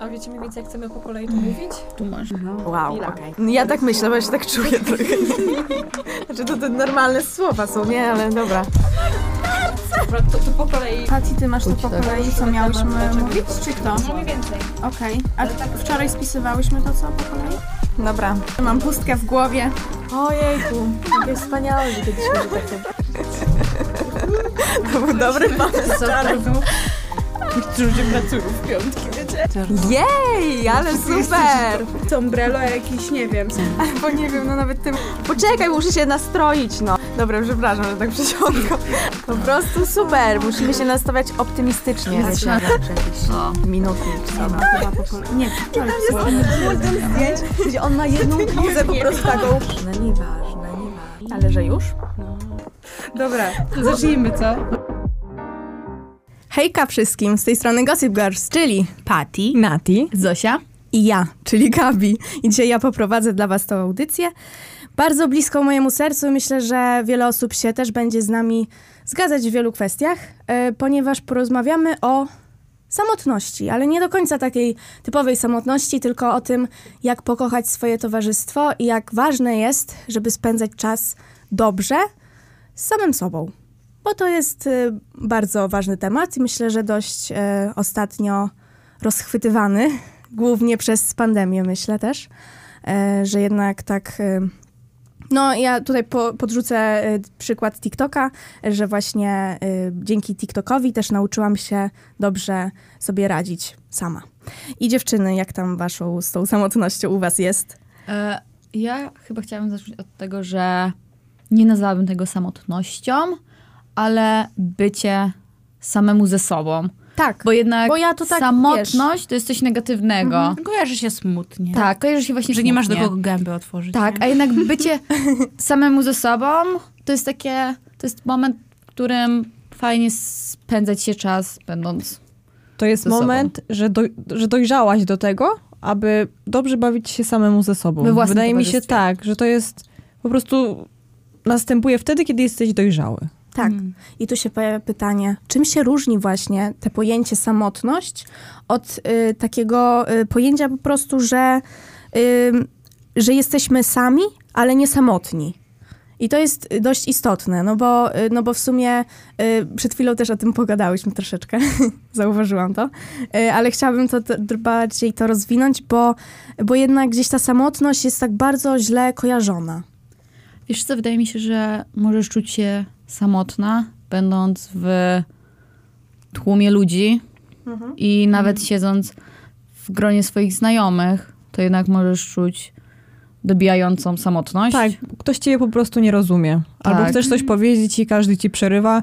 A wiecie mniej więcej, jak chcemy po kolei to mówić? Tu masz. Wow, Chwila. okej. Ja tak myślę, bo ja się tak czuję trochę. znaczy to te normalne słowa są, nie? Ale dobra. Dobra, to, to po kolei... Pati, ty masz to po kolei, co miałyśmy mówić, czy kto? No mniej więcej. Okej. A wczoraj spisywałyśmy to co po kolei? Dobra. Mam pustkę w głowie. Ojejku, jakie wspaniałe, że kiedyś będzie takie... To był dobry pomysł. Którzy pracują w piątki? Jej, ale super! To umbrello jakiś, nie wiem. Bo nie wiem, no nawet tym... Poczekaj, muszę się nastroić, no. Dobra, przepraszam, że tak przysiądko. Po prostu super, musimy się nastawiać optymistycznie. Jest Wiecie, O. Minuty czy co. Po kolei. Nie, wczoraj zdjęć, gdzie on ma jedną pozę po prostu taką. No nieważne, nieważne. Ale że już? Dobra, zacznijmy, co? Hejka wszystkim, z tej strony Gossip Girls, czyli Patty, Nati. Zosia. i ja, czyli Gabi. I dzisiaj ja poprowadzę dla was tą audycję. Bardzo blisko mojemu sercu, myślę, że wiele osób się też będzie z nami zgadzać w wielu kwestiach, e, ponieważ porozmawiamy o samotności, ale nie do końca takiej typowej samotności, tylko o tym, jak pokochać swoje towarzystwo i jak ważne jest, żeby spędzać czas dobrze z samym sobą. Bo to jest y, bardzo ważny temat i myślę, że dość y, ostatnio rozchwytywany, głównie przez pandemię, myślę też, y, że jednak tak. No, ja tutaj po, podrzucę przykład TikToka, że właśnie dzięki TikTokowi też nauczyłam się dobrze sobie radzić sama. I dziewczyny, jak tam waszą z tą samotnością u was jest? E, ja chyba chciałabym zacząć od tego, że nie nazwałabym tego samotnością, ale bycie samemu ze sobą. Tak, Bo jednak Bo ja to tak, samotność to jest coś negatywnego. Kojarzy się smutnie. Tak, kojarzy się właśnie Że nie masz do smutnie. kogo gęby otworzyć. Tak, nie? a jednak bycie samemu ze sobą to jest takie, to jest moment, w którym fajnie spędzać się czas, będąc To jest Ze sobą. moment, że, doj, że dojrzałaś do tego, aby dobrze bawić się samemu ze sobą. We własnym Wydaje mi się tak, że to jest po prostu następuje wtedy, kiedy jesteś dojrzały. Tak. Mm. I tu się pojawia pytanie, czym się różni właśnie te pojęcie samotność od y, takiego y, pojęcia po prostu, że, y, że jesteśmy sami, ale nie samotni. I to jest dość istotne, no bo, y, no bo w sumie y, przed chwilą też o tym pogadałyśmy troszeczkę, zauważyłam to, y, ale chciałabym to, to bardziej to rozwinąć, bo, bo jednak gdzieś ta samotność jest tak bardzo źle kojarzona. Wiesz co, wydaje mi się, że możesz czuć się samotna, będąc w tłumie ludzi i nawet siedząc w gronie swoich znajomych, to jednak możesz czuć dobijającą samotność. Tak, ktoś ciebie po prostu nie rozumie. Albo Tak. chcesz coś powiedzieć i każdy ci przerywa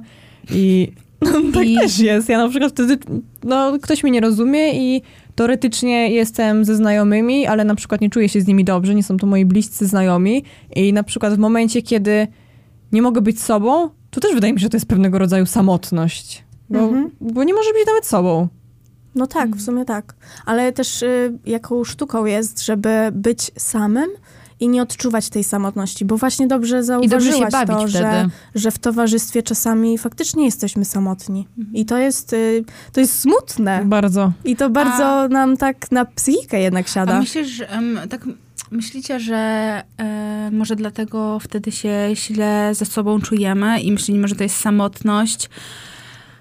i no, tak I- też jest. Ja na przykład wtedy, no ktoś mnie nie rozumie i teoretycznie jestem ze znajomymi, ale na przykład nie czuję się z nimi dobrze, nie są to moi bliscy znajomi i na przykład w momencie, kiedy nie mogę być sobą, to też wydaje mi się, że to jest pewnego rodzaju samotność. Bo, Mhm. bo nie może być nawet sobą. No tak, w sumie tak. Ale też y, jaką sztuką jest, żeby być samym i nie odczuwać tej samotności, bo właśnie dobrze dobrze zauważyłaś bawić to, że, że w towarzystwie czasami faktycznie jesteśmy samotni. I to jest, y, to jest smutne. Bardzo. I to bardzo nam tak na psychikę jednak A siada. myślisz, że, em, tak myślicie, że e, może dlatego wtedy się źle ze sobą czujemy i myślimy, że to jest samotność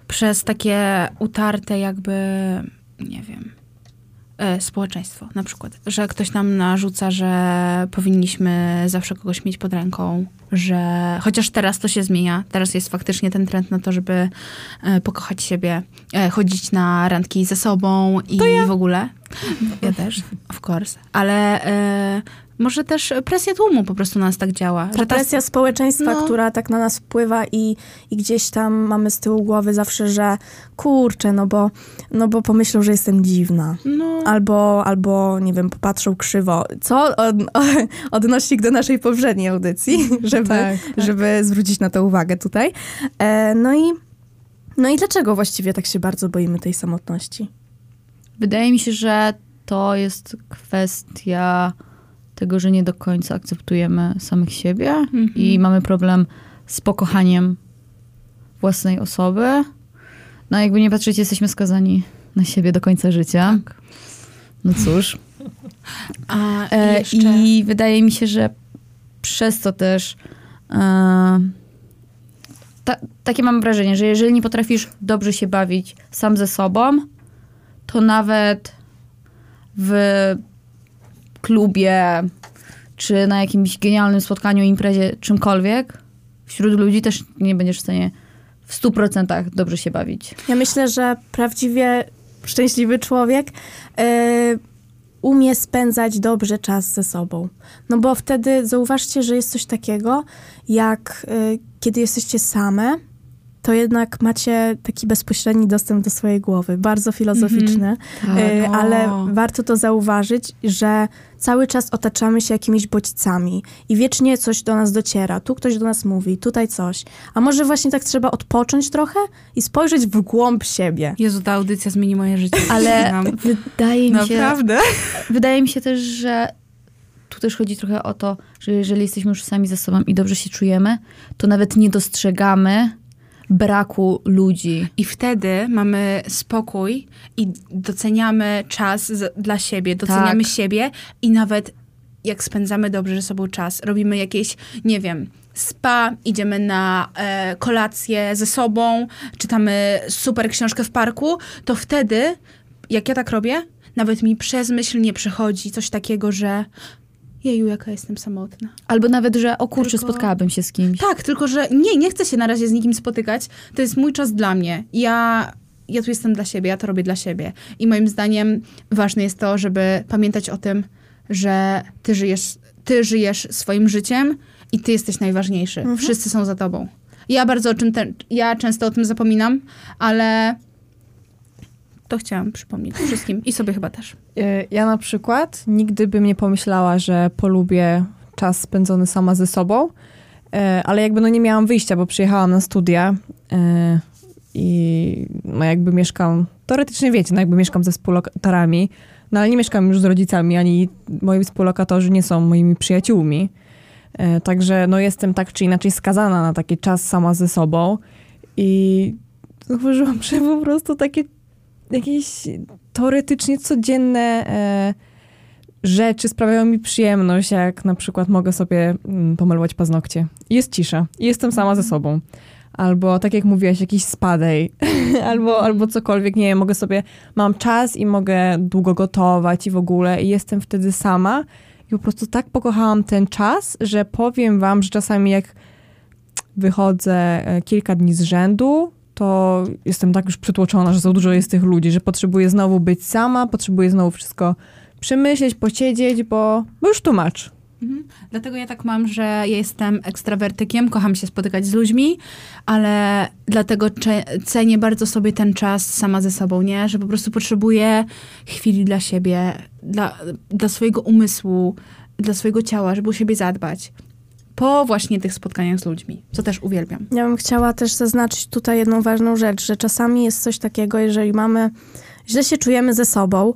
przez takie utarte jakby, nie wiem, e, społeczeństwo na przykład. Że ktoś nam narzuca, że powinniśmy zawsze kogoś mieć pod ręką, że chociaż teraz to się zmienia, teraz jest faktycznie ten trend na to, żeby e, pokochać siebie, chodzić na randki ze sobą i w ogóle. Ja też, of course. Ale e, może też presja tłumu po prostu na nas tak działa. Ta presja społeczeństwa, no. która tak na nas wpływa i, i gdzieś tam mamy z tyłu głowy zawsze, że kurczę, no bo, no bo pomyślą, że jestem dziwna. No, Albo, albo, nie wiem, popatrzą krzywo. Co od, odnośnik do naszej poprzedniej audycji, żeby, Tak, żeby zwrócić na to uwagę tutaj. E, no, i, no i dlaczego właściwie tak się bardzo boimy tej samotności? Wydaje mi się, że to jest kwestia tego, że nie do końca akceptujemy samych siebie Mhm. i mamy problem z pokochaniem własnej osoby. No jakby nie patrzeć, jesteśmy skazani na siebie do końca życia. No cóż. A E, jeszcze... I wydaje mi się, że przez to też e, ta, takie mam wrażenie, że jeżeli nie potrafisz dobrze się bawić sam ze sobą, to nawet w klubie czy na jakimś genialnym spotkaniu, imprezie, czymkolwiek, wśród ludzi też nie będziesz w stanie w stu procentach dobrze się bawić. Ja myślę, że prawdziwie szczęśliwy człowiek e, umie spędzać dobrze czas ze sobą. No bo wtedy zauważcie, że jest coś takiego, jak e, kiedy jesteście same, to jednak macie taki bezpośredni dostęp do swojej głowy, bardzo filozoficzny, e, O. ale warto to zauważyć, że cały czas otaczamy się jakimiś bodźcami i wiecznie coś do nas dociera. Tu ktoś do nas mówi, tutaj coś. A może właśnie tak trzeba odpocząć trochę i spojrzeć w głąb siebie. Jezu, ta audycja zmieni moje życie. Ale wydaje mi się... Naprawdę? Wydaje mi się też, że tu też chodzi trochę o to, że jeżeli jesteśmy już sami ze sobą i dobrze się czujemy, to nawet nie dostrzegamy braku ludzi. I wtedy mamy spokój i doceniamy czas z, dla siebie, doceniamy Tak. siebie i nawet jak spędzamy dobrze ze sobą czas, robimy jakieś, nie wiem, spa, idziemy na e, kolację ze sobą, czytamy super książkę w parku, to wtedy, jak ja tak robię, nawet mi przez myśl nie przechodzi coś takiego, że jeju, jaka jestem samotna. Albo nawet, że o kurczę, Tylko- spotkałabym się z kimś. Tak, tylko że nie, nie chcę się na razie z nikim spotykać. To jest mój czas dla mnie. Ja, ja tu jestem dla siebie, ja to robię dla siebie. I moim zdaniem ważne jest to, żeby pamiętać o tym, że ty żyjesz, ty żyjesz swoim życiem i ty jesteś najważniejszy. Wszyscy są za tobą. Ja bardzo o czym ten, ja często o tym zapominam, ale to chciałam przypomnieć wszystkim i sobie chyba też. E, Ja na przykład nigdy bym nie pomyślała, że polubię czas spędzony sama ze sobą, e, ale jakby no nie miałam wyjścia, bo przyjechałam na studia e, i no jakby mieszkam, teoretycznie wiecie, no jakby mieszkam ze współlokatorami, no ale nie mieszkam już z rodzicami, ani moi współlokatorzy nie są moimi przyjaciółmi. Także no jestem tak czy inaczej skazana na taki czas sama ze sobą i zauważyłam, że po prostu takie jakieś teoretycznie codzienne e, rzeczy sprawiają mi przyjemność, jak na przykład mogę sobie mm, pomalować paznokcie. Jest cisza. I jestem sama ze sobą. Albo tak jak mówiłaś, jakiś spadej, albo, albo cokolwiek, nie wiem, mogę sobie, mam czas i mogę długo gotować i w ogóle i jestem wtedy sama i po prostu tak pokochałam ten czas, że powiem wam, że czasami jak wychodzę e, kilka dni z rzędu, to jestem tak już przytłoczona, że za dużo jest tych ludzi, że potrzebuję znowu być sama, potrzebuję znowu wszystko przemyśleć, posiedzieć, bo, bo już tłumacz. Mhm. Dlatego ja tak mam, że jestem ekstrawertykiem, kocham się spotykać z ludźmi, ale dlatego cenię bardzo sobie ten czas sama ze sobą, nie? Że po prostu potrzebuję chwili dla siebie, dla, dla swojego umysłu, dla swojego ciała, żeby o siebie zadbać. Po właśnie tych spotkaniach z ludźmi, co też uwielbiam. Ja bym chciała też zaznaczyć tutaj jedną ważną rzecz, że czasami jest coś takiego, jeżeli mamy, źle się czujemy ze sobą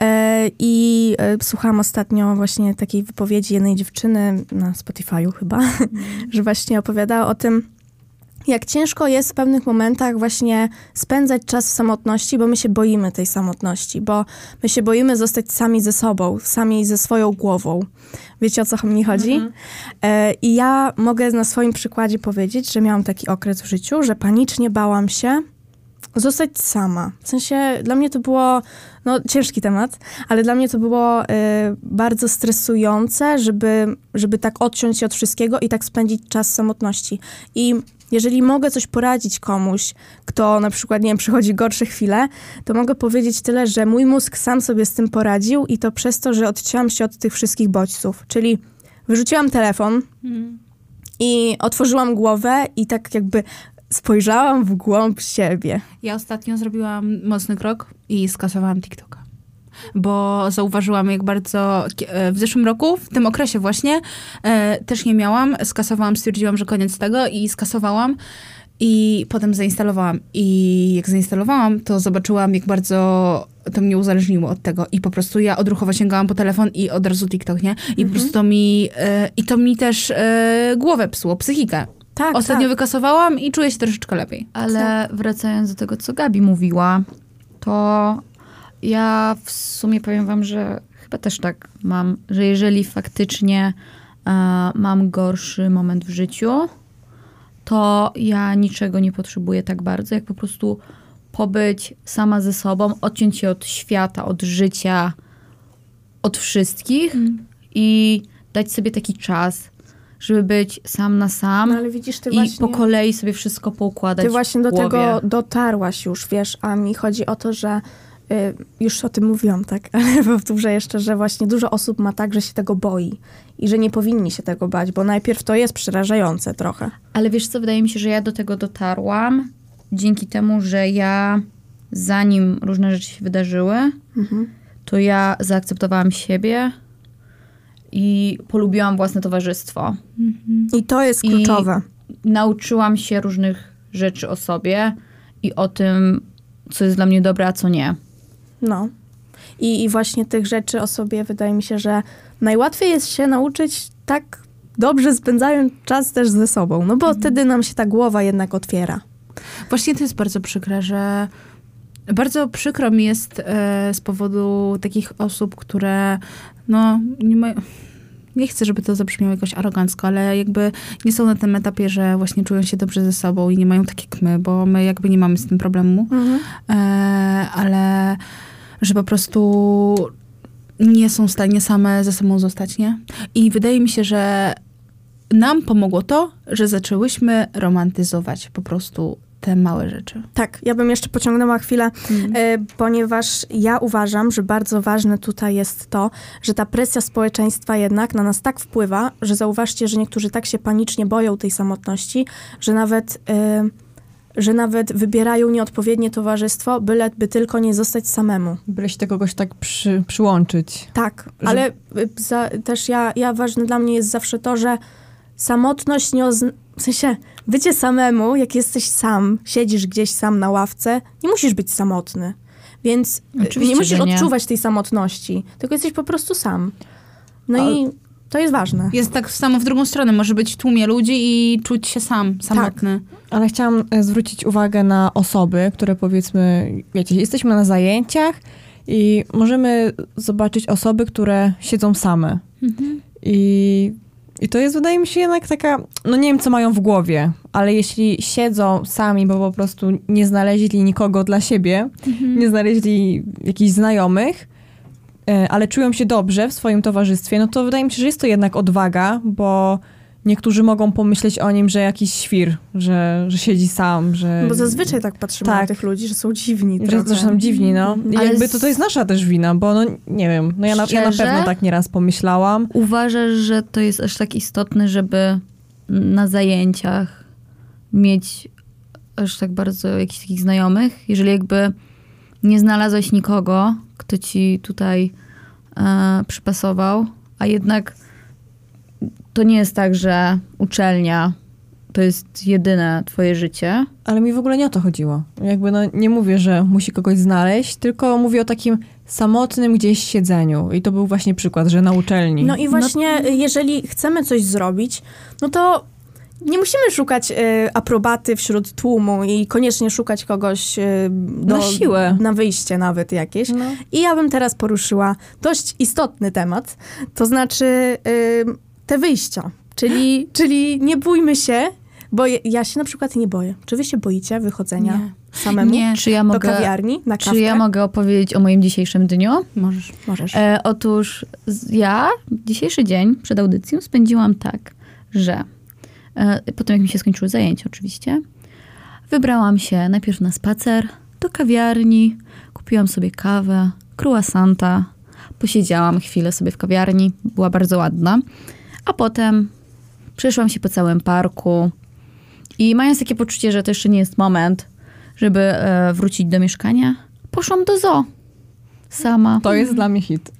e, i e, słuchałam ostatnio właśnie takiej wypowiedzi jednej dziewczyny na Spotify'u chyba, że właśnie opowiadała o tym, jak ciężko jest w pewnych momentach właśnie spędzać czas w samotności, bo my się boimy tej samotności, bo my się boimy zostać sami ze sobą, sami ze swoją głową. Wiecie o co mi chodzi? E, I ja mogę na swoim przykładzie powiedzieć, że miałam taki okres w życiu, że panicznie bałam się zostać sama. W sensie dla mnie to było no, ciężki temat, ale dla mnie to było e, bardzo stresujące, żeby, żeby tak odciąć się od wszystkiego i tak spędzić czas w samotności. I jeżeli mogę coś poradzić komuś, kto na przykład, nie wiem, przychodzi gorsze chwile, to mogę powiedzieć tyle, że mój mózg sam sobie z tym poradził i to przez to, że odcięłam się od tych wszystkich bodźców. Czyli wyrzuciłam telefon i otworzyłam głowę i tak jakby spojrzałam w głąb siebie. Ja ostatnio zrobiłam mocny krok i skasowałam TikToka. Bo zauważyłam, jak bardzo e, w zeszłym roku, w tym okresie właśnie, e, też nie miałam. Skasowałam, stwierdziłam, że koniec tego i skasowałam. I potem zainstalowałam. I jak zainstalowałam, to zobaczyłam, jak bardzo to mnie uzależniło od tego. I po prostu ja odruchowo sięgałam po telefon i od razu TikTok, nie? I po prostu to mi, e, i to mi też głowę psuło, psychikę. Tak, Ostatnio tak. wykasowałam i czuję się troszeczkę lepiej. Ale wracając do tego, co Gabi mówiła, to ja w sumie powiem wam, że chyba też tak mam, że jeżeli faktycznie e, mam gorszy moment w życiu, to ja niczego nie potrzebuję tak bardzo, jak po prostu pobyć sama ze sobą, odciąć się od świata, od życia, od wszystkich i dać sobie taki czas, żeby być sam na sam No ale widzisz, i właśnie... po kolei sobie wszystko poukładać Ty właśnie do tego dotarłaś już, wiesz, a mi chodzi o to, że już o tym mówiłam, tak, ale powtórzę jeszcze, że właśnie dużo osób ma tak, że się tego boi i że nie powinni się tego bać, bo najpierw to jest przerażające trochę. Ale wiesz co, wydaje mi się, że ja do tego dotarłam dzięki temu, że ja zanim różne rzeczy się wydarzyły, Mhm. to ja zaakceptowałam siebie i polubiłam własne towarzystwo. I to jest I- kluczowe. Nauczyłam się różnych rzeczy o sobie i o tym, co jest dla mnie dobre, a co nie. No. I, I właśnie tych rzeczy o sobie wydaje mi się, że najłatwiej jest się nauczyć tak dobrze spędzając czas też ze sobą, no bo wtedy nam się ta głowa jednak otwiera. Właśnie to jest bardzo przykre, że bardzo przykro mi jest e, z powodu takich osób, które no nie mają... Nie chcę, żeby to zabrzmiało jakoś arogancko, ale jakby nie są na tym etapie, że właśnie czują się dobrze ze sobą i nie mają tak jak my, bo my jakby nie mamy z tym problemu, e, ale że po prostu nie są w stanie same ze sobą zostać, nie? I wydaje mi się, że nam pomogło to, że zaczęłyśmy romantyzować po prostu te małe rzeczy. Tak, ja bym jeszcze pociągnęła chwilę, e, ponieważ ja uważam, że bardzo ważne tutaj jest to, że ta presja społeczeństwa jednak na nas tak wpływa, że zauważcie, że niektórzy tak się panicznie boją tej samotności, że nawet, e, że nawet wybierają nieodpowiednie towarzystwo, byle by tylko nie zostać samemu. Byle się do kogoś tak przy, przyłączyć. Tak, Że- ale y, za, też ja, ja ważne dla mnie jest zawsze to, że samotność nie ozn- w sensie bycie samemu, jak jesteś sam, siedzisz gdzieś sam na ławce, nie musisz być samotny. Więc y, Oczywiście, nie musisz nie. odczuwać tej samotności, tylko jesteś po prostu sam. No Ale- i to jest ważne. Jest tak samo w drugą stronę. Może być w tłumie ludzi i czuć się sam, samotny. Ale chciałam e, zwrócić uwagę na osoby, które powiedzmy, wiecie, jesteśmy na zajęciach i możemy zobaczyć osoby, które siedzą same. I, I to jest, wydaje mi się, jednak taka, no nie wiem, co mają w głowie, ale jeśli siedzą sami, bo po prostu nie znaleźli nikogo dla siebie, nie znaleźli jakichś znajomych, ale czują się dobrze w swoim towarzystwie, no to wydaje mi się, że jest to jednak odwaga, bo niektórzy mogą pomyśleć o nim, że jakiś świr, że, że siedzi sam, że... Bo zazwyczaj tak patrzymy na Tak. tych ludzi, że są dziwni że, trochę. że są dziwni, no. I Ale jakby to, to jest nasza też wina, bo no nie wiem, no ja na, ja na pewno tak nieraz pomyślałam. Uważasz, że to jest aż tak istotne, żeby na zajęciach mieć aż tak bardzo jakichś takich znajomych? Jeżeli jakby nie znalazłeś nikogo, kto ci tutaj e, przypasował, a jednak to nie jest tak, że uczelnia to jest jedyne twoje życie. Ale mi w ogóle nie o to chodziło. Jakby no nie mówię, że musi kogoś znaleźć, tylko mówię o takim samotnym gdzieś siedzeniu. I to był właśnie przykład, że na uczelni. No i właśnie, y, jeżeli chcemy coś zrobić, no to nie musimy szukać y, aprobaty wśród tłumu i koniecznie szukać kogoś y, do, Na siłę. na wyjście nawet jakieś. No. I ja bym teraz poruszyła dość istotny temat, to znaczy y, te wyjścia. Czyli, czyli nie bójmy się, bo ja- ja się na przykład nie boję. Czy wy się boicie wychodzenia Nie. samemu Nie, Czy ja do mogę, kawiarni na kawkę? czy ja mogę opowiedzieć o moim dzisiejszym dniu? możesz. Możesz. E, otóż ja dzisiejszy dzień przed audycją spędziłam tak, że potem jak mi się skończyły zajęcia oczywiście, wybrałam się najpierw na spacer do kawiarni, kupiłam sobie kawę, croissanta, posiedziałam chwilę sobie w kawiarni, była bardzo ładna, a potem przeszłam się po całym parku i mając takie poczucie, że to jeszcze nie jest moment, żeby e, wrócić do mieszkania, poszłam do zoo. Sama. To jest dla mnie hit.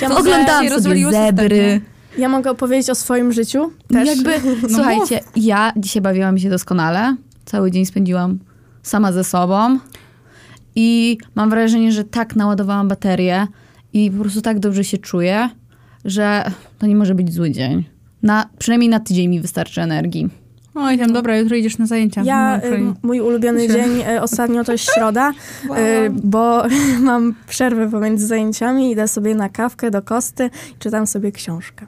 Ja mogę, Oglądałam się sobie zebry. Ja mogę opowiedzieć o swoim życiu też. Jakby, słuchajcie, ja dzisiaj bawiłam się doskonale. Cały dzień spędziłam sama ze sobą. I mam wrażenie, że tak naładowałam baterię i po prostu tak dobrze się czuję, że to nie może być zły dzień. Na, przynajmniej na tydzień mi wystarczy energii. Oj, tam dobra, jutro idziesz na zajęcia. Ja, No, y, mój ulubiony Się- dzień y, ostatnio to jest środa, y, bo mam przerwę pomiędzy zajęciami, idę sobie na kawkę do Kosty i czytam sobie książkę.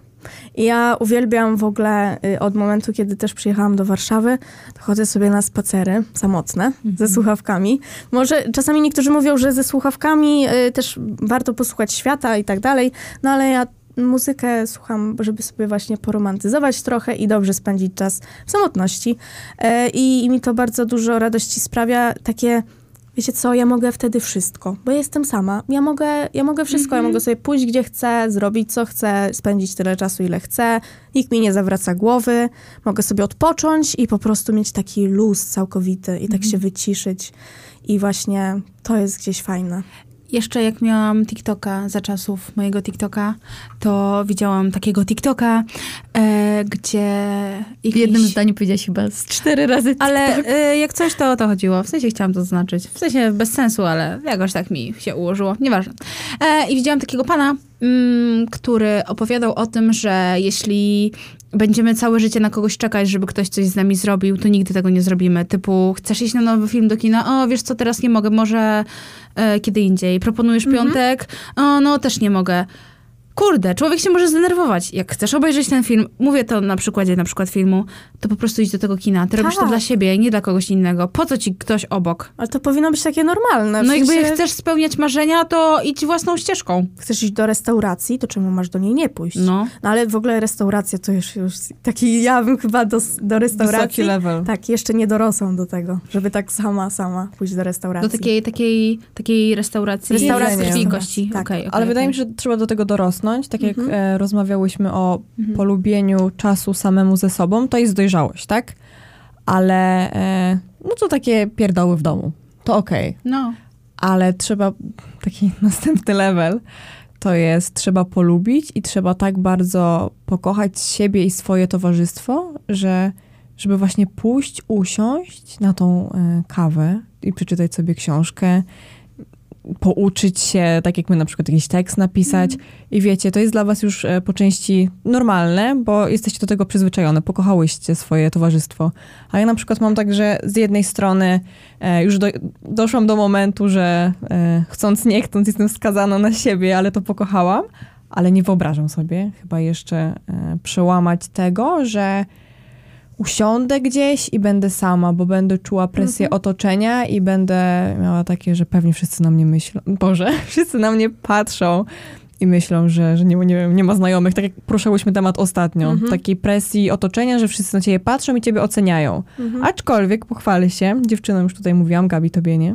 I ja uwielbiam w ogóle y, od momentu, kiedy też przyjechałam do Warszawy, to chodzę sobie na spacery samotne ze słuchawkami. Może czasami niektórzy mówią, że ze słuchawkami y, też warto posłuchać świata i tak dalej, no ale ja muzykę słucham, żeby sobie właśnie poromantyzować trochę i dobrze spędzić czas w samotności. E, I, I mi to bardzo dużo radości sprawia. Takie, wiecie co, ja mogę wtedy wszystko, bo jestem sama. Ja mogę, ja mogę wszystko. Ja mogę sobie pójść gdzie chcę, zrobić co chcę, spędzić tyle czasu, ile chcę. Nikt mi nie zawraca głowy. Mogę sobie odpocząć i po prostu mieć taki luz całkowity i tak się wyciszyć. I właśnie to jest gdzieś fajne. Jeszcze jak miałam TikToka za czasów mojego TikToka, to widziałam takiego TikToka, e, gdzie... W jakiś- jednym zdaniu powiedziałaś chyba z cztery razy Ale e, jak coś, to o to chodziło. W sensie chciałam to zaznaczyć. W sensie bez sensu, ale jakoś tak mi się ułożyło. Nieważne. E, I widziałam takiego pana, który opowiadał o tym, że jeśli będziemy całe życie na kogoś czekać, żeby ktoś coś z nami zrobił, to nigdy tego nie zrobimy. Typu, chcesz iść na nowy film do kina? O, wiesz co, teraz nie mogę, może e, kiedy indziej. Proponujesz piątek? O, no też nie mogę. Kurde, człowiek się może zdenerwować. Jak chcesz obejrzeć ten film, mówię to na przykładzie na przykład filmu, to po prostu idź do tego kina. Ty robisz to Tak. dla siebie, nie dla kogoś innego. Po co ci ktoś obok? Ale to powinno być takie normalne. W No jakby sensie, jak chcesz spełniać marzenia, to idź własną ścieżką. chcesz iść do restauracji, to czemu masz do niej nie pójść? No. No ale w ogóle restauracja to już, już taki, ja bym chyba do, do restauracji. Wysoki level. Tak, jeszcze nie dorosłam do tego, żeby tak sama, sama pójść do restauracji. Do takiej, takiej, takiej restauracji. Restauracji, z krwi i restauracji, kości. tak. Okej, okej, Ale wydaje okej. mi się, że trzeba do tego dorosnąć. Tak jak Mhm. e, rozmawiałyśmy o Mhm. polubieniu czasu samemu ze sobą, to jest dojrzałość, tak? Ale e, no to takie pierdoły w domu. To okej. No. Ale trzeba, taki następny level, to jest trzeba polubić i trzeba tak bardzo pokochać siebie i swoje towarzystwo, że żeby właśnie pójść, usiąść na tą e, kawę i przeczytać sobie książkę, pouczyć się, tak jak my na przykład jakiś tekst napisać. I wiecie, to jest dla was już e, po części normalne, bo jesteście do tego przyzwyczajone, pokochałyście swoje towarzystwo. A ja na przykład mam tak, że z jednej strony e, już do, doszłam do momentu, że e, chcąc, nie chcąc jestem skazana na siebie, ale to pokochałam, ale nie wyobrażam sobie chyba jeszcze e, przełamać tego, że usiądę gdzieś i będę sama, bo będę czuła presję otoczenia i będę miała takie, że pewnie wszyscy na mnie myślą, Boże, wszyscy na mnie patrzą i myślą, że, że nie, nie, wiem, nie ma znajomych, tak jak poruszałyśmy temat ostatnio, takiej presji otoczenia, że wszyscy na ciebie patrzą i ciebie oceniają. Aczkolwiek pochwalę się, dziewczynom już tutaj mówiłam, Gabi tobie nie,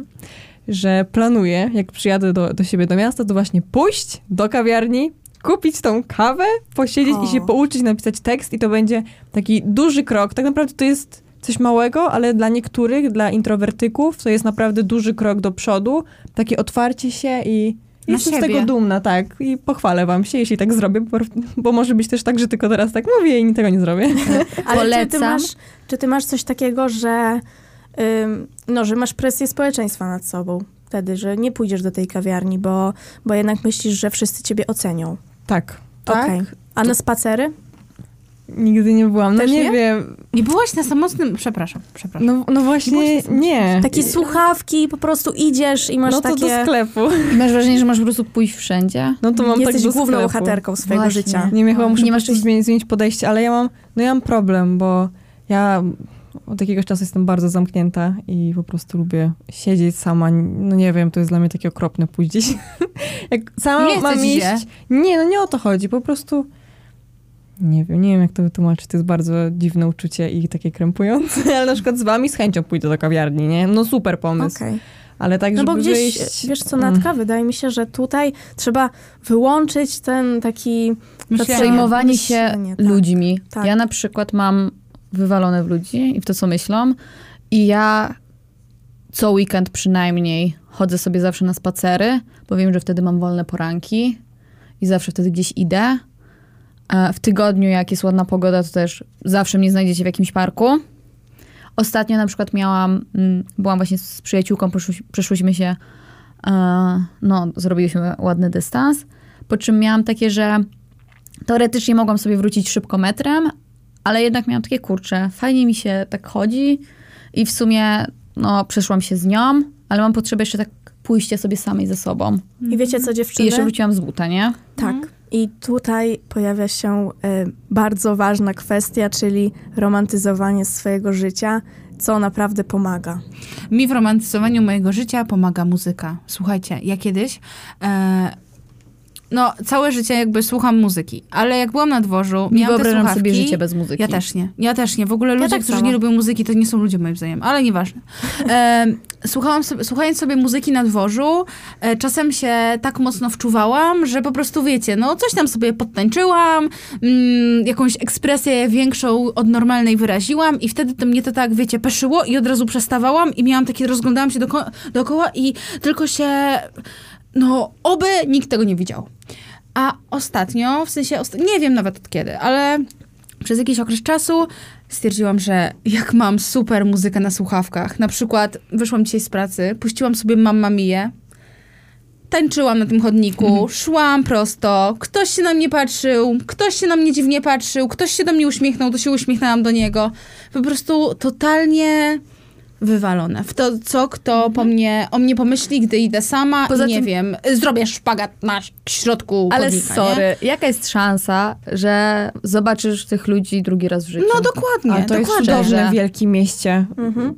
że planuję, jak przyjadę do, do siebie do miasta, to właśnie pójść do kawiarni, kupić tą kawę, posiedzieć i się O. pouczyć, napisać tekst i to będzie taki duży krok. Tak naprawdę to jest coś małego, ale dla niektórych, dla introwertyków, to jest naprawdę duży krok do przodu, takie otwarcie się i Na jestem z siebie. tego dumna, tak. I pochwalę wam się, jeśli tak zrobię, bo, bo może być też tak, że tylko teraz tak mówię i tego nie zrobię. Ale czy ty, Polecam. masz, czy ty masz coś takiego, że, ym, no, że masz presję społeczeństwa nad sobą wtedy, że nie pójdziesz do tej kawiarni, bo, bo jednak myślisz, że wszyscy ciebie ocenią? Tak. Tak? Okej. A na spacery? Nigdy nie byłam. No Też nie, nie? wiem. Nie byłaś na samotnym... Przepraszam, przepraszam. No, no właśnie nie. Takie słuchawki, po prostu idziesz i masz No to takie... do sklepu. I masz wrażenie, że masz po prostu pójść wszędzie? No to mam Jesteś tak główną sklepu. bohaterką swojego Właśnie. życia. Nie wiem, chyba muszę Nie nie masz zmienić podejście, ale ja mam, no ja mam problem, bo ja od jakiegoś czasu jestem bardzo zamknięta i po prostu lubię siedzieć sama. No nie wiem, to jest dla mnie takie okropne pójść gdzieś. Jak sama Nie mam iść... się? Nie, no nie o to chodzi, po prostu... Nie wiem, nie wiem jak to wytłumaczyć, to jest bardzo dziwne uczucie i takie krępujące, ale na przykład z wami z chęcią pójdę do kawiarni, nie? No super pomysł, Okej. ale tak, No żeby bo gdzieś, wyjść... wiesz co, Mm. Natka, wydaje mi się, że tutaj trzeba wyłączyć ten taki... Myślę, Przejmowanie się myślenie, tak. ludźmi. Tak. Ja na przykład mam wywalone w ludzi i w to, co myślą. I ja co weekend przynajmniej chodzę sobie zawsze na spacery, bo wiem, że wtedy mam wolne poranki i zawsze wtedy gdzieś idę. W tygodniu, jak jest ładna pogoda, to też zawsze mnie znajdziecie w jakimś parku. Ostatnio na przykład miałam, mm, byłam właśnie z przyjaciółką, przeszłyś- przeszłyśmy się, e, no, zrobiliśmy ładny dystans, po czym miałam takie, że teoretycznie mogłam sobie wrócić szybko metrem, ale jednak miałam takie, kurcze, fajnie mi się tak chodzi i w sumie, no, przeszłam się z nią, ale mam potrzebę jeszcze tak pójścia sobie samej ze sobą. I wiecie co, I dziewczyny? jeszcze wróciłam z buta, nie? Tak. I tutaj pojawia się e, bardzo ważna kwestia, czyli romantyzowanie swojego życia, co naprawdę pomaga. Mi w romantyzowaniu mojego życia pomaga muzyka. Słuchajcie, ja kiedyś. E, no, całe życie jakby słucham muzyki, ale jak byłam na dworzu, Nie miałam te wyobrażam słuchawki, sobie życie bez muzyki. Ja też nie. Ja też nie. W ogóle ludzie, tak którzy samo. nie lubią muzyki, to nie są ludzie moim zdaniem, ale nieważne. E, słuchałam sobie, słuchając sobie muzyki na dworzu, e, czasem się tak mocno wczuwałam, że po prostu wiecie, no coś tam sobie podtańczyłam, mm, jakąś ekspresję większą od normalnej wyraziłam i wtedy to mnie to tak, wiecie, peszyło i od razu przestawałam i miałam takie, rozglądałam się doko- dookoła i tylko się, no oby nikt tego nie widział. A ostatnio, w sensie, osta- nie wiem nawet od kiedy, ale przez jakiś okres czasu stwierdziłam, że jak mam super muzykę na słuchawkach, na przykład wyszłam dzisiaj z pracy, puściłam sobie Mamma Mia, tańczyłam na tym chodniku, szłam prosto, ktoś się na mnie patrzył, ktoś się na mnie dziwnie patrzył, ktoś się do mnie uśmiechnął, to się uśmiechnęłam do niego. Po prostu totalnie wywalone w to, co kto po mnie, o mnie pomyśli, gdy idę sama Poza i nie tym- wiem, zrobię szpagat na środku Ale chodnika, nie? sorry, jaka jest szansa, że zobaczysz tych ludzi drugi raz w życiu? No dokładnie, A to jest dokładnie. cudowne Szczerze. w wielkim mieście.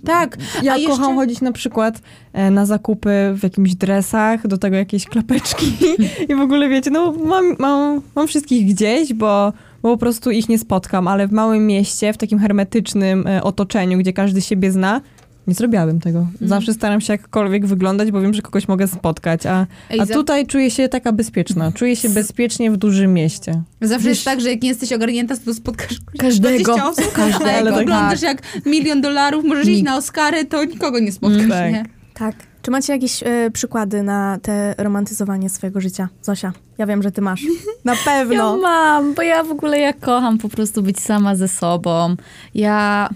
Tak. Ja A jeszcze- kocham chodzić na przykład e, na zakupy w jakimś dresach, do tego jakieś klapeczki i w ogóle wiecie, no mam, mam, mam wszystkich gdzieś, bo, bo po prostu ich nie spotkam, ale w małym mieście, w takim hermetycznym e, otoczeniu, gdzie każdy siebie zna, nie zrobiłabym tego. Zawsze staram się jakkolwiek wyglądać, bo wiem, że kogoś mogę spotkać, a, a tutaj czuję się taka bezpieczna. Czuję się bezpiecznie w dużym mieście. Zawsze jest tak, że jak nie jesteś ogarnięta, to spotkasz Każdego. 20 osób, Każdego, jak tak. oglądasz jak milion dolarów, możesz iść Nikt. na Oscary, to nikogo nie spotkasz, Mm, tak. nie? Tak. Czy macie jakieś e, przykłady na te romantyzowanie swojego życia? Zosia, ja wiem, że ty masz. Na Ja pewno. mam, bo ja w ogóle ja kocham po prostu być sama ze sobą. Ja...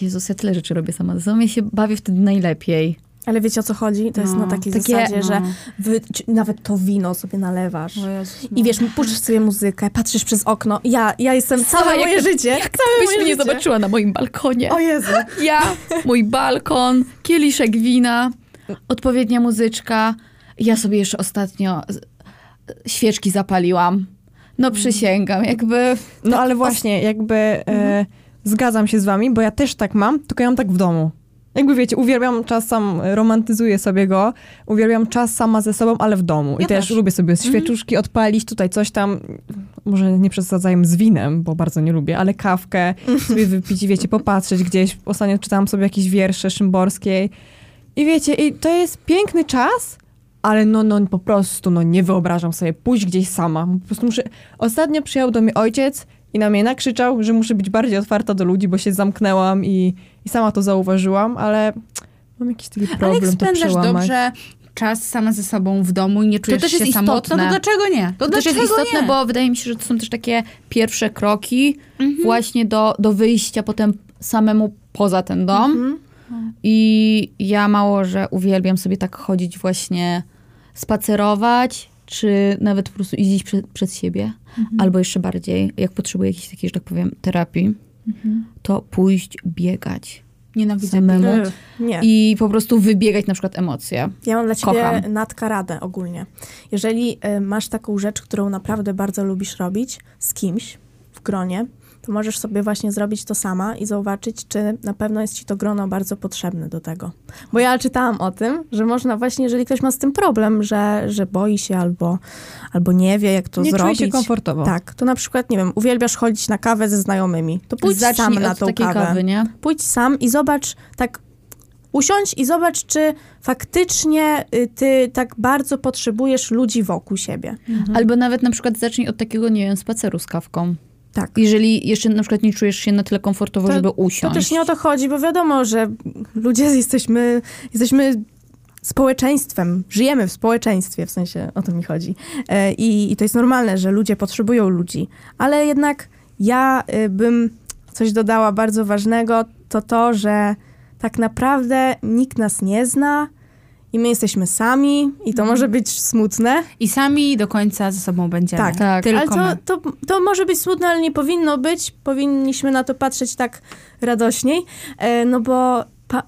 Jezus, ja tyle rzeczy robię sama ze sobą. Ja się bawię wtedy najlepiej. Ale wiecie o co chodzi? To jest No, na takiej takie- zasadzie, no. że wy, nawet to wino sobie nalewasz. Jezus, I wiesz, puszczasz sobie muzykę, patrzysz przez okno. Ja, ja jestem całe jak moje to- życie. Jak całe byś mnie życie. zobaczyła na moim balkonie. O Jezu. Ja, mój balkon, kieliszek wina, odpowiednia muzyczka. Ja sobie jeszcze ostatnio świeczki zapaliłam. No przysięgam, jakby... No ale właśnie, jakby e, zgadzam się z wami, bo ja też tak mam, tylko ja mam tak w domu. Jakby wiecie, uwielbiam czas sam, romantyzuję sobie go, uwielbiam czas sama ze sobą, ale w domu. I Ja też, też. lubię sobie świeczuszki odpalić, tutaj coś tam, może nie przesadzajmy z winem, bo bardzo nie lubię, ale kawkę sobie wypić i wiecie, popatrzeć gdzieś. Ostatnio czytałam sobie jakieś wiersze Szymborskiej i wiecie, i to jest piękny czas, ale no, no po prostu, no nie wyobrażam sobie pójść gdzieś sama. Po prostu muszę... Ostatnio przyjechał do mnie ojciec i na mnie nakrzyczał, że muszę być bardziej otwarta do ludzi, bo się zamknęłam i, i sama to zauważyłam, ale mam jakiś taki Ale jak problem to spędzasz przełamać. dobrze czas sama ze sobą w domu i nie czujesz też się jest samotna, istotne. to dlaczego nie? To, To też dlaczego jest istotne, nie? bo wydaje mi się, że to są też takie pierwsze kroki właśnie do, do wyjścia potem samemu poza ten dom. I ja mało, że uwielbiam sobie tak chodzić właśnie, spacerować, czy nawet po prostu jeździć prze, przed siebie. Albo jeszcze bardziej, jak potrzebuję jakiejś takiej, że tak powiem, terapii, to pójść biegać Nienawidzę samemu Nie. i po prostu wybiegać na przykład emocje. Ja mam dla ciebie Kocham. Natka radę ogólnie. Jeżeli y, masz taką rzecz, którą naprawdę bardzo lubisz robić z kimś w gronie, to możesz sobie właśnie zrobić to sama i zobaczyć, czy na pewno jest ci to grono bardzo potrzebne do tego. Bo ja czytałam o tym, że można właśnie, jeżeli ktoś ma z tym problem, że, że boi się albo, albo nie wie, jak to nie zrobić. czuję się komfortowo. Tak, to na przykład, nie wiem, uwielbiasz chodzić na kawę ze znajomymi, to pójdź Zacznij sam na tą kawę kawy, nie? pójdź sam i zobacz, tak usiądź i zobacz, czy faktycznie y, ty tak bardzo potrzebujesz ludzi wokół siebie. Albo nawet na przykład zacznij od takiego, nie wiem, spaceru z kawką. Tak. Jeżeli jeszcze na przykład nie czujesz się na tyle komfortowo, To- żeby To usiąść. też nie o to chodzi, bo wiadomo, że ludzie jesteśmy, jesteśmy społeczeństwem, żyjemy w społeczeństwie, w sensie o to mi chodzi. E, I, I to jest normalne, że ludzie potrzebują ludzi, ale jednak ja y, bym coś dodała bardzo ważnego, to to, że tak naprawdę nikt nas nie zna i my jesteśmy sami i to może być smutne. I sami do końca ze sobą będziemy. Tak, tak. Tylko ale my. to, to, to może być smutne, ale nie powinno być. Powinniśmy na to patrzeć tak radośniej, e, no bo pa,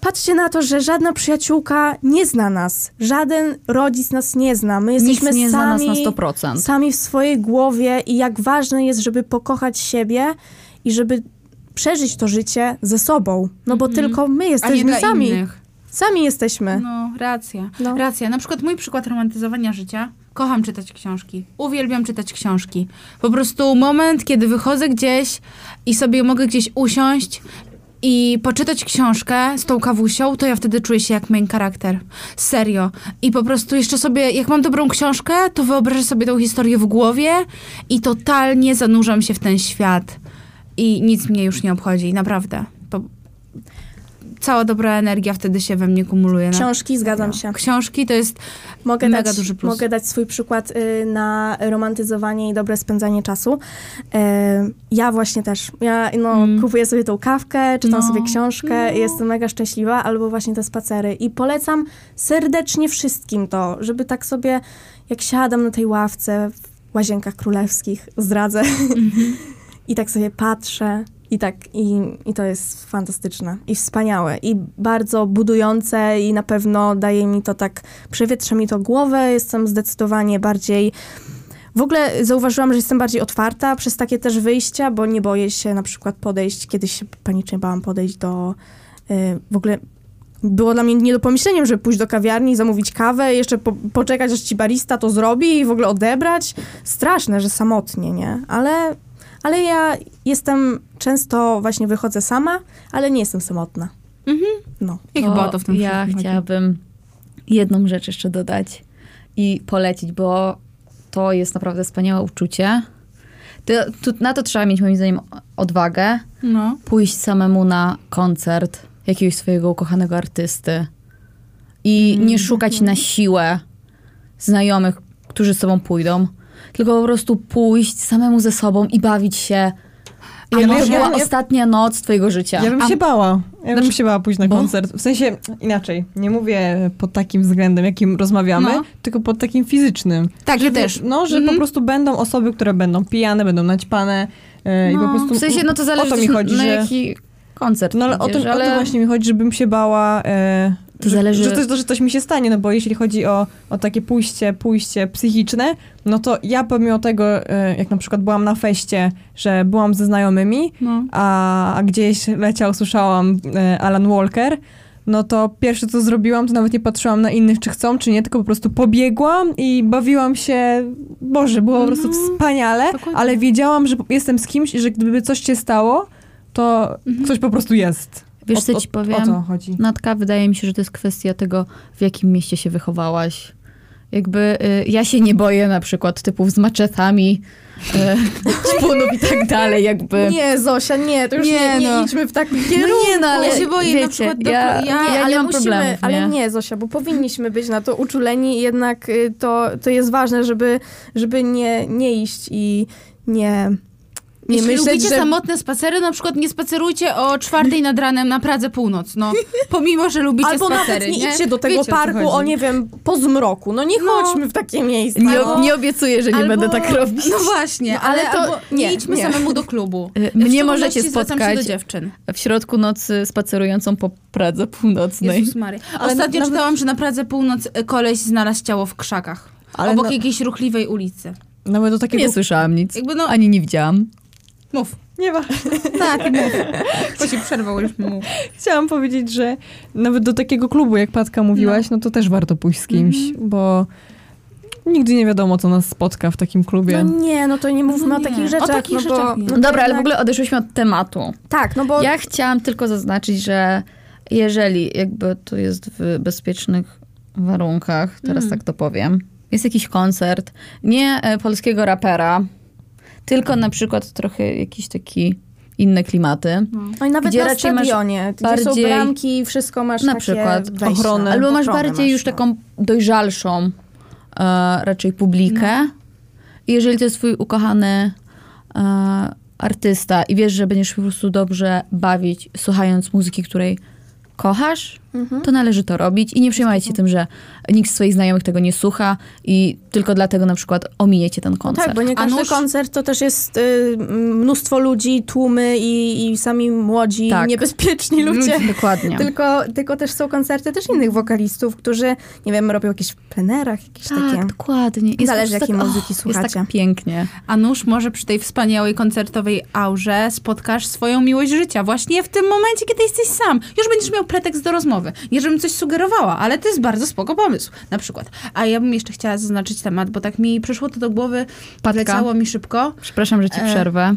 patrzcie na to, że żadna przyjaciółka nie zna nas. Żaden rodzic nas nie zna. My jesteśmy Nikt nie zna nas sami, na 100%. sami w swojej głowie i jak ważne jest, żeby pokochać siebie i żeby przeżyć to życie ze sobą. No bo tylko my A nie jesteśmy dla sami. innych. Sami jesteśmy. No, racja. No. Racja. Na przykład mój przykład romantyzowania życia. Kocham czytać książki. Uwielbiam czytać książki. Po prostu moment, kiedy wychodzę gdzieś i sobie mogę gdzieś usiąść i poczytać książkę z tą kawusią, to ja wtedy czuję się jak main charakter. Serio. I po prostu jeszcze sobie, jak mam dobrą książkę, to wyobrażę sobie tą historię w głowie i totalnie zanurzam się w ten świat. I nic mnie już nie obchodzi. Naprawdę. Cała dobra energia wtedy się we mnie kumuluje. Książki, zgadzam się. Książki to jest Mogę Mega dać, duży plus. Mogę dać swój przykład y, na romantyzowanie i dobre spędzanie czasu. Y, ja właśnie też. Ja no, Mm. kupuję sobie tą kawkę, czytam No. sobie książkę i jestem mega szczęśliwa, albo właśnie te spacery. I polecam serdecznie wszystkim to, żeby tak sobie, jak siadam na tej ławce w łazienkach królewskich, zdradzę, Mhm. i tak sobie patrzę. I tak, i, i to jest fantastyczne i wspaniałe i bardzo budujące i na pewno daje mi to tak, przewietrza mi to głowę, jestem zdecydowanie bardziej, w ogóle zauważyłam, że jestem bardziej otwarta przez takie też wyjścia, bo nie boję się na przykład podejść, kiedyś się panicznie bałam podejść do, y, w ogóle było dla mnie nie do pomyślenia, żeby pójść do kawiarni, zamówić kawę, jeszcze po, poczekać, aż ci barista to zrobi i w ogóle odebrać. Straszne, że samotnie, nie? Ale, ale ja jestem, często właśnie wychodzę sama, ale nie jestem samotna. Mhm. No. I chyba o to w tym Ja wszystkim chciałabym jedną rzecz jeszcze dodać i polecić, bo to jest naprawdę wspaniałe uczucie. To, to, na to trzeba mieć moim zdaniem odwagę. No. Pójść samemu na koncert jakiegoś swojego ukochanego artysty i Mm, nie szukać na siłę znajomych, którzy z sobą pójdą, tylko po prostu pójść samemu ze sobą i bawić się. Ja A bym to się- była ja- ostatnia noc twojego życia. Ja bym A- się bała. Ja bym Znaczy- się bała pójść na bo? koncert. W sensie inaczej. Nie mówię pod takim względem, jakim rozmawiamy, No. tylko pod takim fizycznym. Tak, ja Że- też. No, że po Mhm. prostu będą osoby, które będą pijane, będą naćpane e, i No, po prostu W sensie, no to zależy o to mi chodzi, na że... jaki koncert No ale o, to, o to właśnie mi chodzi, żebym się bała, e, To że, zależy- że, coś, że coś mi się stanie, no bo jeśli chodzi o, o takie pójście, pójście psychiczne, no to ja pomimo tego, e, jak na przykład byłam na feście, że byłam ze znajomymi, No. a, a gdzieś leciał, słyszałam e, Alan Walker, no to pierwsze co zrobiłam, to nawet nie patrzyłam na innych, czy chcą, czy nie, tylko po prostu pobiegłam i bawiłam się, Boże, było po prostu wspaniale, dokładnie. ale wiedziałam, że jestem z kimś i że gdyby coś się stało, to ktoś po prostu jest. Wiesz, O- co ci powiem? O to chodzi. Natka, wydaje mi się, że to jest kwestia tego, w jakim mieście się wychowałaś. Jakby y, ja się nie boję na przykład typów z maczetami, y, szpunów i tak dalej, jakby. Nie, Zosia, nie, to już Nie, nie, nie, no. idźmy w takim No kierunku. nie, no ale Ja się boję na wiecie, przykład do- ja, ja- ja, nie, nie ale mam musimy, problemów, ale nie? nie, Zosia, bo powinniśmy być na to uczuleni i jednak y, to, to jest ważne, żeby, żeby nie, nie iść i nie, nie Jeśli myśleć, lubicie że... samotne spacery, na przykład nie spacerujcie o czwartej nad ranem na Pradze Północ, no. Pomimo, że lubicie Albo spacery, nawet nie, idźcie do tego Wiecie, o parku, o, chodzi. nie wiem, po zmroku. No nie No. chodźmy w takie miejsca. Nie, Albo- nie obiecuję, że nie Albo- będę tak robić. No właśnie, No, ale, ale to- albo nie, nie, idźmy nie. samemu do klubu. Y, Mnie możecie spotkać do dziewczyn. w środku nocy spacerującą po Pradze Północnej. Jezus Mary. Ale Ostatnio nawet- czytałam, że na Pradze Północ e, koleś znalazł ciało w krzakach. Ale obok na- jakiejś ruchliwej ulicy. Nawet do takiego... Nie słyszałam nic, Jakby no, ani nie widziałam. Mów. Nie ma. Tak, mów. Bo się przerwał, już mów. Chciałam powiedzieć, że nawet do takiego klubu, jak Patka mówiłaś, no, to też warto pójść z kimś, Mhm. bo nigdy nie wiadomo, co nas spotka w takim klubie. No nie, no to nie mówmy No o nie, takich o rzeczach. takich no rzeczach bo, nie. no No dobra, ale w ogóle odeszłyśmy od tematu. Tak, no bo Ja chciałam tylko zaznaczyć, że jeżeli jakby to jest w bezpiecznych warunkach, teraz Mm. tak to powiem, jest jakiś koncert, nie e, polskiego rapera, tylko na przykład trochę jakiś taki inne klimaty. no i nawet gdzie na stadionie, gdzie są bardziej- bramki, wszystko masz Na przykład wejścia. ochronę. Albo masz Ochronę bardziej masz, już no. taką dojrzalszą e, raczej publikę. I jeżeli to jest twój ukochany e, artysta i wiesz, że będziesz po prostu dobrze bawić, słuchając muzyki, której kochasz, Mhm. to należy to robić i nie przejmować się tym, że nikt z swoich znajomych tego nie słucha i tylko dlatego na przykład ominiecie ten No koncert. tak, bo nie A każdy nuż? koncert to też jest y, mnóstwo ludzi, tłumy i, i sami młodzi, Tak. niebezpieczni ludzie. Dokładnie. Tylko, tylko też są koncerty też innych wokalistów, którzy, nie wiem, robią jakieś w plenerach, jakieś tak, takie. dokładnie. Jest Zależy, prostu jakiej tak, muzyki Jest słuchacie. tak pięknie. A nuż może przy tej wspaniałej koncertowej aurze spotkasz swoją miłość życia. Właśnie w tym momencie, kiedy jesteś sam. Już będziesz miał pretekst do rozmowy. Nie żebym coś sugerowała, ale to jest bardzo spoko pomysł. Na przykład. A ja bym jeszcze chciała zaznaczyć temat, bo tak mi przyszło to do głowy, Patka. mi szybko. Przepraszam, że ci E. przerwę,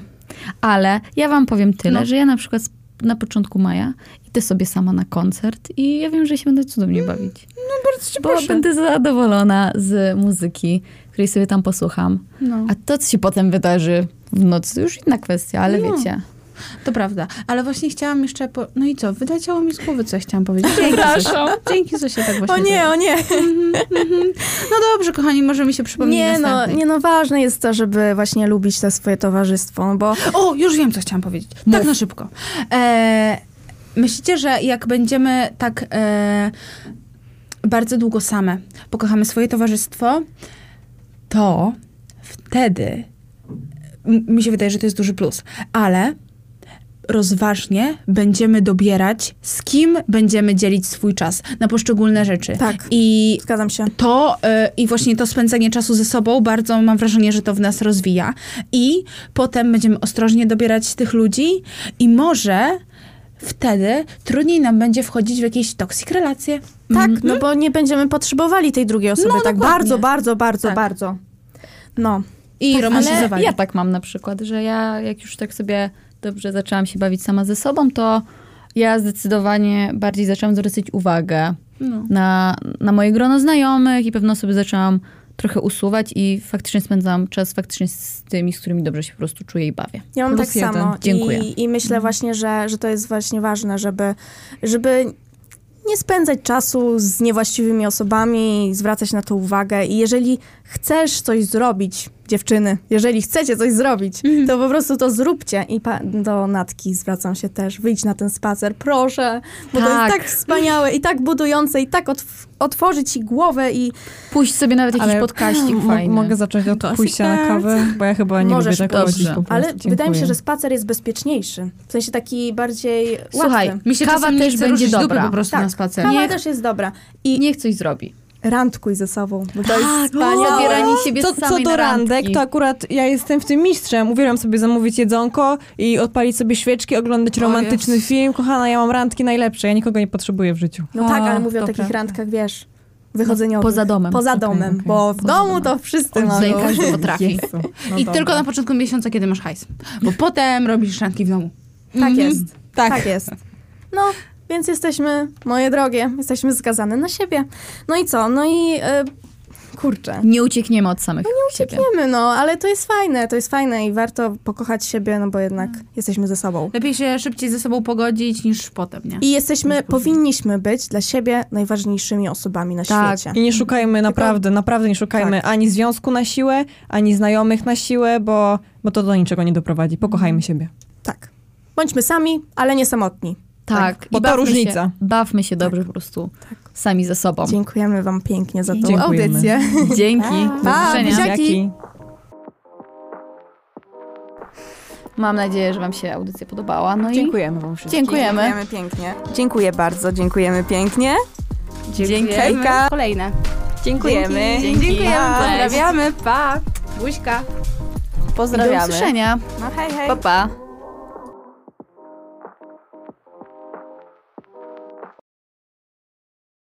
ale ja wam powiem tyle, No. że ja na przykład na początku maja idę sobie sama na koncert i ja wiem, że się będę cudownie bawić. No bardzo cię Bo proszę. będę zadowolona z muzyki, której sobie tam posłucham. No. A to, co się potem wydarzy w nocy, to już inna kwestia, ale No. wiecie. To prawda, ale właśnie chciałam jeszcze. Po... No i co? Wyleciało mi z głowy, co ja chciałam powiedzieć. Dzięki, Zosia. Dzięki, Zosia, tak właśnie. O nie, o nie. No dobrze, kochani, może mi się przypomni Nie no, nie no, ważne jest to, żeby właśnie lubić to swoje towarzystwo, no bo O, już wiem, co chciałam powiedzieć. Tak na szybko. E, myślicie, że jak będziemy tak e, bardzo długo same, pokochamy swoje towarzystwo, to wtedy mi się wydaje, że to jest duży plus, ale rozważnie będziemy dobierać, z kim będziemy dzielić swój czas na poszczególne rzeczy. Tak. I zgadzam się. to y, i właśnie to spędzenie czasu ze sobą bardzo mam wrażenie, że to w nas rozwija. I potem będziemy ostrożnie dobierać tych ludzi i może wtedy trudniej nam będzie wchodzić w jakieś toksik relacje. Tak, no bo nie będziemy potrzebowali tej drugiej osoby No, tak dokładnie. bardzo, bardzo, bardzo, Tak. bardzo. No. I Ale romantyzowanie. ja tak mam na przykład, że ja jak już tak sobie dobrze zaczęłam się bawić sama ze sobą, to ja zdecydowanie bardziej zaczęłam zwracać uwagę No. na, na moje grono znajomych i pewne osoby zaczęłam trochę usuwać i faktycznie spędzam czas faktycznie z tymi, z którymi dobrze się po prostu czuję i bawię. Ja mam Plus tak jeden. samo. Dziękuję. I, I myślę właśnie, że, że to jest właśnie ważne, żeby, żeby nie spędzać czasu z niewłaściwymi osobami, zwracać na to uwagę. I jeżeli chcesz coś zrobić, dziewczyny, jeżeli chcecie coś zrobić, to po prostu to zróbcie. I do Natki zwracam się też. Wyjdź na ten spacer, proszę. Bo to Tak. jest tak wspaniałe i tak budujące i tak otw- otworzy ci głowę i Pójść sobie nawet jakiś Ale podkaścik fajny. Mogę zacząć od pójścia na kawę, bo ja chyba nie Możesz lubię tak chodzić. Ale wydaje mi się, Dziękuję. że spacer jest bezpieczniejszy. W sensie taki bardziej Słuchaj, łatwy. Mi się Kawa też będzie dobra. po prostu Tak. na spacer. Kawa Niech- też jest dobra. I Niech coś zrobi. Randkuj ze sobą, bo to jest Tak, wspaniałe. zabieranie siebie Co, samej co do randek, to akurat ja jestem w tym mistrzem. Uwielbiam sobie zamówić jedzonko i odpalić sobie świeczki, oglądać O romantyczny film. Kochana, ja mam randki najlepsze, ja nikogo nie potrzebuję w życiu. No tak, ale mówię o takich prawda. randkach, wiesz, wychodzeniowych. Poza domem. Poza domem, okej. bo w Poza domu domem. to wszyscy mogą. każdy potrafi. Jezu. No I dobra. tylko na początku miesiąca, kiedy masz hajs. Bo potem robisz randki w domu. Tak Mhm. jest, Tak. tak jest. No, więc jesteśmy, moje drogie, jesteśmy zgadzane na siebie. No i co? No i e, kurczę. Nie uciekniemy od samych siebie. Wiemy, no, ale to jest fajne, to jest fajne i warto pokochać siebie, no bo jednak jesteśmy ze sobą. Lepiej się szybciej ze sobą pogodzić niż potem, nie? I jesteśmy, powinniśmy być dla siebie najważniejszymi osobami na Tak. świecie. I nie szukajmy naprawdę, naprawdę nie szukajmy Tak. ani związku na siłę, ani znajomych na siłę, bo, bo to do niczego nie doprowadzi. Pokochajmy siebie. Tak. Bądźmy sami, ale nie samotni. Tak. bo I to bawmy różnica. Się, bawmy się dobrze po prostu sami ze sobą. Dziękujemy wam pięknie za tą Dziękujemy. audycję. Dzięki. Do Pa. Jaki? Mam nadzieję, że wam się audycja podobała. No i Dziękujemy wam wszystkim. dziękujemy. Dziękujemy pięknie. Dziękuję bardzo, dziękujemy pięknie. Dziękujemy. Kolejne. Dziękujemy. Dzięki. Dziękujemy. Pa. Pozdrawiamy. Pa. Buźka. Do Pozdrawiamy. usłyszenia. No hej, hej. Pa, pa.